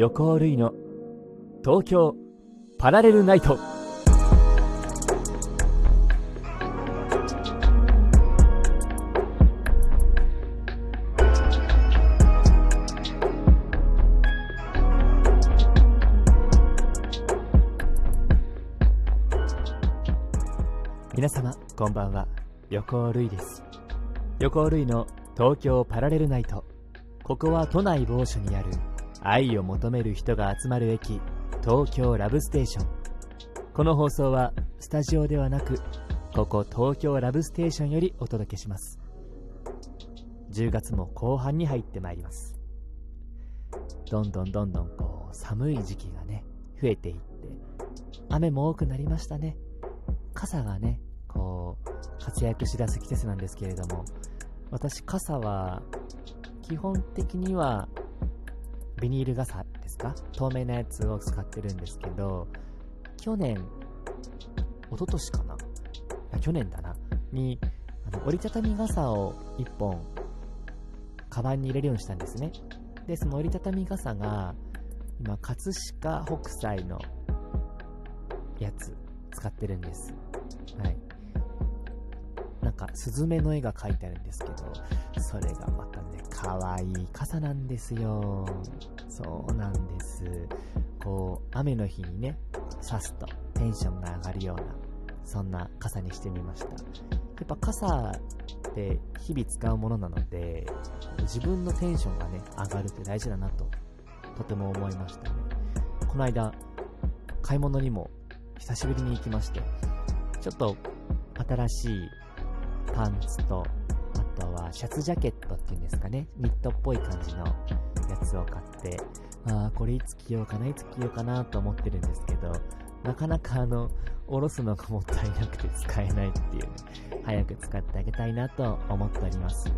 横尾類の東京パラレルナイト。皆様こんばんは。横尾類です。横尾類の東京パラレルナイト。ここは都内某所にある愛を求める人が集まる駅東京ラブステーション。この放送はスタジオではなくここ東京ラブステーションよりお届けします。10月も後半に入ってまいります。どんどんどんどんこう寒い時期がね増えていって雨も多くなりましたね。傘がねこう活躍しだす季節なんですけれども私傘は基本的にはビニール傘ですか？透明なやつを使ってるんですけど去年一昨年かな？去年だな。にあの折りたたみ傘を1本カバンに入れるようにしたんですね。でその折りたたみ傘が今葛飾北斎のやつ使ってるんです。はい。なんかスズメの絵が描いてあるんですけどそれがまたね可愛い傘なんですよ。そうなんです。こう雨の日にね刺すとテンションが上がるようなそんな傘にしてみました。やっぱ傘って日々使うものなので自分のテンションがね上がるって大事だなととても思いましたね。この間買い物にも久しぶりに行きましてちょっと新しいパンツと、とはシャツジャケットっていうんですかね、ニットっぽい感じのやつを買って、ああ、これいつ着ようかな、いつ着ようかなと思ってるんですけど、なかなかあの、おろすのがもったいなくて使えないっていうね、早く使ってあげたいなと思っております。は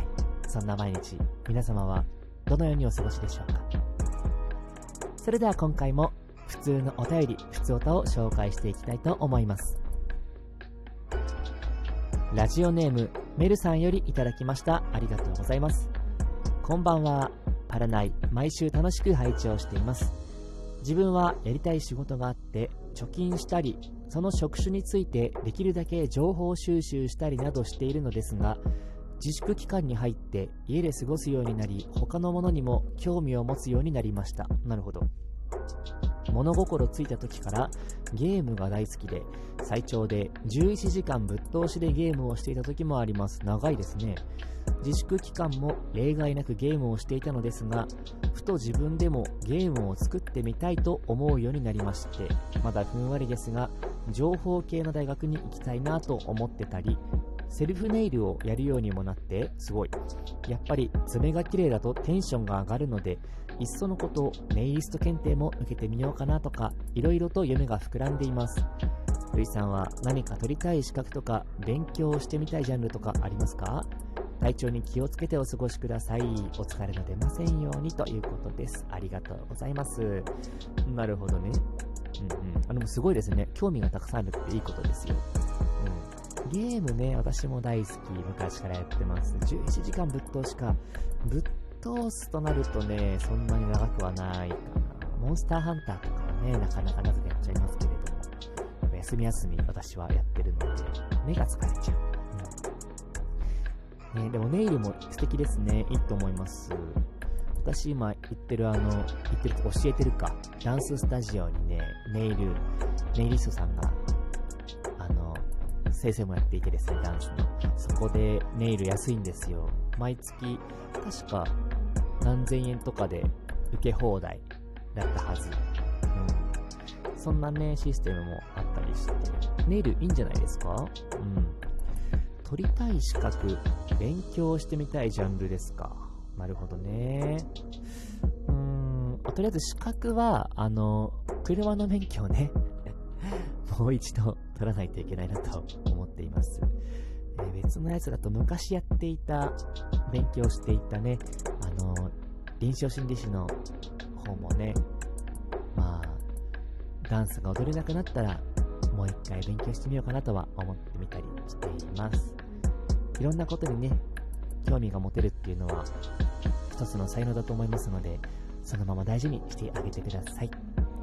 い。そんな毎日、皆様はどのようにお過ごしでしょうか？それでは今回も普通のお便り、普通歌を紹介していきたいと思います。ラジオネームメルさんよりいただきました。ありがとうございます。こんばんは。パラナイ毎週楽しく拝聴しています。自分はやりたい仕事があって貯金したりその職種についてできるだけ情報収集したりなどしているのですが自粛期間に入って家で過ごすようになり他のものにも興味を持つようになりました。なるほど。物心ついた時からゲームが大好きで最長で11時間ぶっ通しでゲームをしていた時もあります。長いですね。自粛期間も例外なくゲームをしていたのですがふと自分でもゲームを作ってみたいと思うようになりましてまだふんわりですが情報系の大学に行きたいなと思ってたりセルフネイルをやるようにもなってすごい。やっぱり爪が綺麗だとテンションが上がるのでいっそのことネイリスト検定も受けてみようかなとかいろいろと夢が膨らんでいますルイさんは何か取りたい資格とか勉強してみたいジャンルとかありますか？体調に気をつけてお過ごしください。お疲れの出ませんようにということです。ありがとうございます。なるほどね。うんうん。あの、すごいですね。興味がたくさんあるっていいことですよ。うん。ゲームね、私も大好き。昔からやってます。11時間ぶっ通しか。ぶっ通すとなるとね、そんなに長くはないかな。モンスターハンターとかはね、なかなかなぜかやっちゃいますけれども。やっぱ休み休み私はやってるので、目が疲れちゃう。ね、でもネイルも素敵ですね。いいと思います。私今言ってるあの、言ってる、教えてるか。ダンススタジオにね、ネイル、ネイリストさんが、あの、先生もやっていてですね、ダンスの。そこでネイル安いんですよ。毎月、確か何千円とかで受け放題だったはず。うん。そんなね、システムもあったりして、ネイルいいんじゃないですか？うん。取りたい資格、勉強してみたいジャンルですか？なるほどね。うーん、とりあえず資格は、あの、車の免許をね、もう一度取らないといけないなと思っています。え、別のやつだと昔やっていた、勉強していたね、あの、臨床心理士の方もね、まあ、ダンスが踊れなくなったら、もう一回勉強してみようかなとは思ってみたりしています。いろんなことにね、興味が持てるっていうのは、一つの才能だと思いますので、そのまま大事にしてあげてください。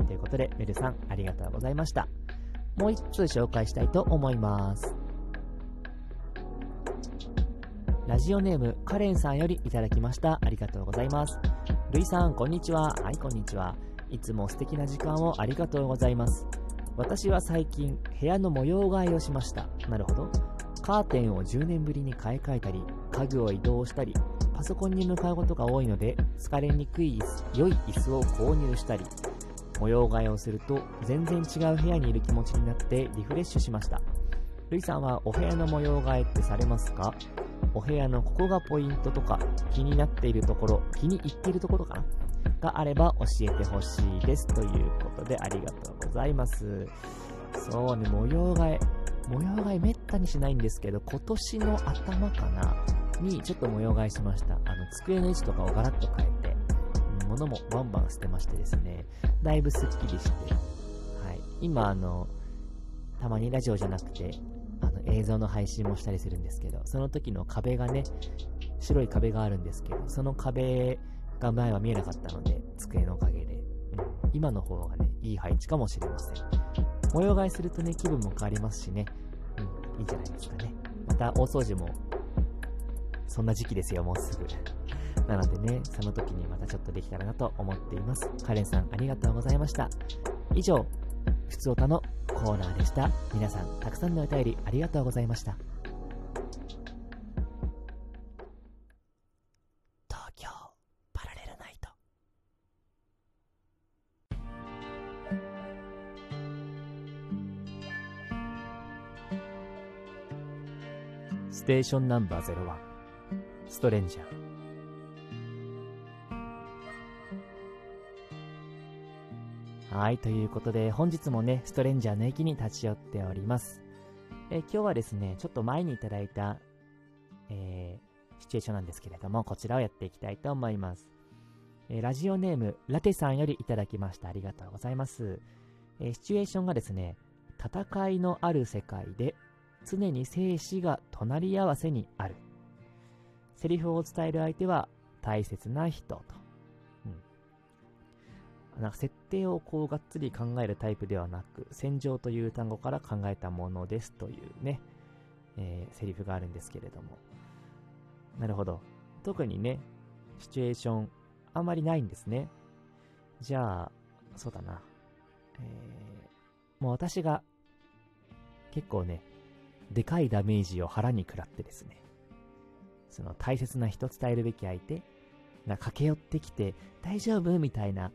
ということで、メルさん、ありがとうございました。もう一通紹介したいと思います。ラジオネーム、カレンさんよりいただきました。ありがとうございます。ルイさん、こんにちは。はい、こんにちは。いつも素敵な時間をありがとうございます。私は最近、部屋の模様替えをしました。なるほど。カーテンを10年ぶりに買い替えたり、家具を移動したり、パソコンに向かうことが多いので、疲れにくい良い椅子を購入したり、模様替えをすると全然違う部屋にいる気持ちになってリフレッシュしました。ルイさんはお部屋の模様替えってされますか？お部屋のここがポイントとか気になっているところ、気に入っているところかな？があれば教えてほしいです。ということでありがとうございます。そうね、模様替え。模様替えめったにしないんですけど、今年の頭かな？にちょっと模様替えしました。あの、机の位置とかをガラッと変えて、物もバンバン捨てましてですね、だいぶスッキリして、はい。今、あの、たまにラジオじゃなくて、映像の配信もしたりするんですけど、その時の壁がね、白い壁があるんですけど、その壁が前は見えなかったので、机のおかげで、うん、今の方がね、いい配置かもしれません。模様替えするとね、気分も変わりますしね、うん、いいんじゃないですかね。また、大掃除も、そんな時期ですよ、もうすぐ。なのでね、その時にまたちょっとできたらなと思っています。カレンさん、ありがとうございました。以上、ふつおたのコーナーでした。皆さん、たくさんのお便りありがとうございました。東京パラレルナイト。ステーションナンバー01ストレンジャーはい、ということで、本日もね、ストレンジャーの駅に立ち寄っております。え今日はですね、ちょっと前にいただいた、えー、シチュエーションなんですけれども、こちらをやっていきたいと思います。え、ラジオネーム、ラテさんよりいただきました。ありがとうございます。え、シチュエーションがですね、戦いのある世界で、常に生死が隣り合わせにある。セリフを伝える相手は大切な人と。なんか設定をこうがっつり考えるタイプではなく、戦場という単語から考えたものですというね、えー、セリフがあるんですけれども。なるほど。特にね、シチュエーション、あんまりないんですね。じゃあ、そうだな。えー、もう私が、結構ね、でかいダメージを腹に食らってですね、その大切な人伝えるべき相手が駆け寄ってきて、大丈夫みたいな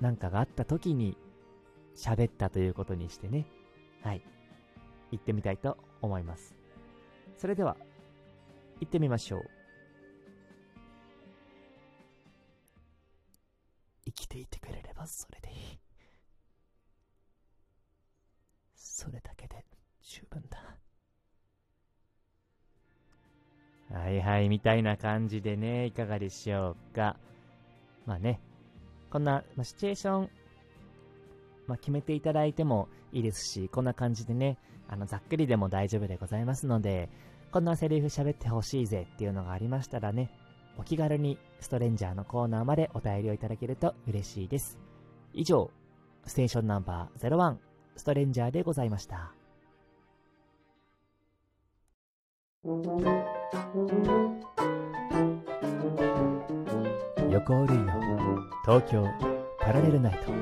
なんかがあった時に喋ったということにしてね。はい。行ってみたいと思います。それでは、行ってみましょう。生きていてくれればそれでいい。それだけで十分だ。はいはい、みたいな感じでね、いかがでしょうか。まあね、こんな、まあ、シチュエーション、まあ、決めていただいてもいいですし、こんな感じでね、あの、ざっくりでも大丈夫でございますので、こんなセリフ喋ってほしいぜっていうのがありましたらね、お気軽にストレンジャーのコーナーまでお便りをいただけると嬉しいです。以上、ステーションナンバー01ストレンジャーでございました。横尾類の東京パラレルナイト。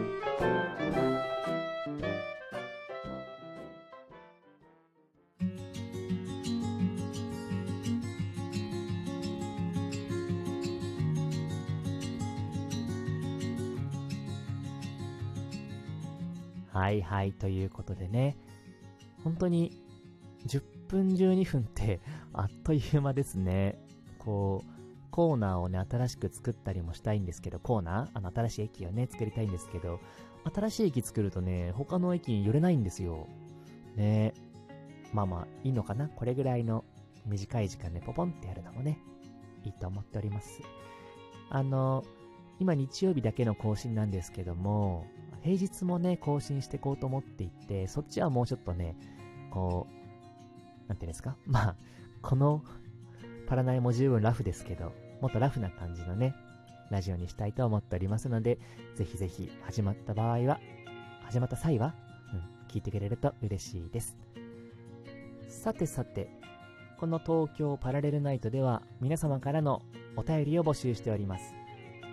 はいはいということでね。本当に10分12分ってあっという間ですね。こうコーナーをね、新しく作ったりもしたいんですけど、コーナー？あの、新しい駅をね、作りたいんですけど、新しい駅作るとね、他の駅に寄れないんですよ。ねまあまあ、いいのかな？これぐらいの短い時間でポポンってやるのもね、いいと思っております。あの、今日曜日だけの更新なんですけども、平日もね、更新していこうと思っていて、そっちはもうちょっとね、こう、なんていうんですか？まあ、このパラナイも十分ラフですけど、もっとラフな感じのね、ラジオにしたいと思っておりますので、ぜひぜひ始まった場合は、始まった際は、うん、聞いてくれると嬉しいです。さてさて、この東京パラレルナイトでは皆様からのお便りを募集しております。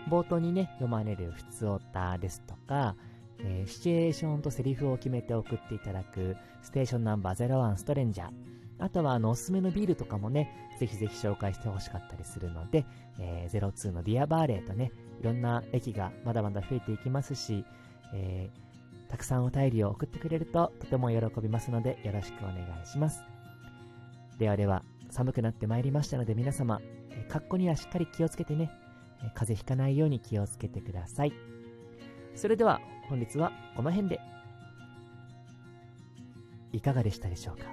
冒頭にね、読まれる普通オタですとか、えー、シチュエーションとセリフを決めて送っていただくステーションナンバー01ストレンジャー。あとはあのおすすめのビールとかもね、ぜひぜひ紹介してほしかったりするので、えー、02のディアバーレーとね、いろんな駅がまだまだ増えていきますし、えー、たくさんお便りを送ってくれるととても喜びますのでよろしくお願いします。ではでは、寒くなってまいりましたので皆様、えー、格好にはしっかり気をつけてね、え、風邪ひかないように気をつけてください。それでは本日はこの辺で。いかがでしたでしょうか？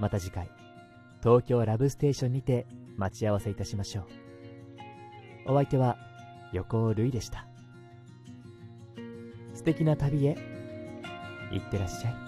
また次回、東京ラブステーションにて待ち合わせいたしましょう。お相手は横尾るいでした。素敵な旅へ、行ってらっしゃい。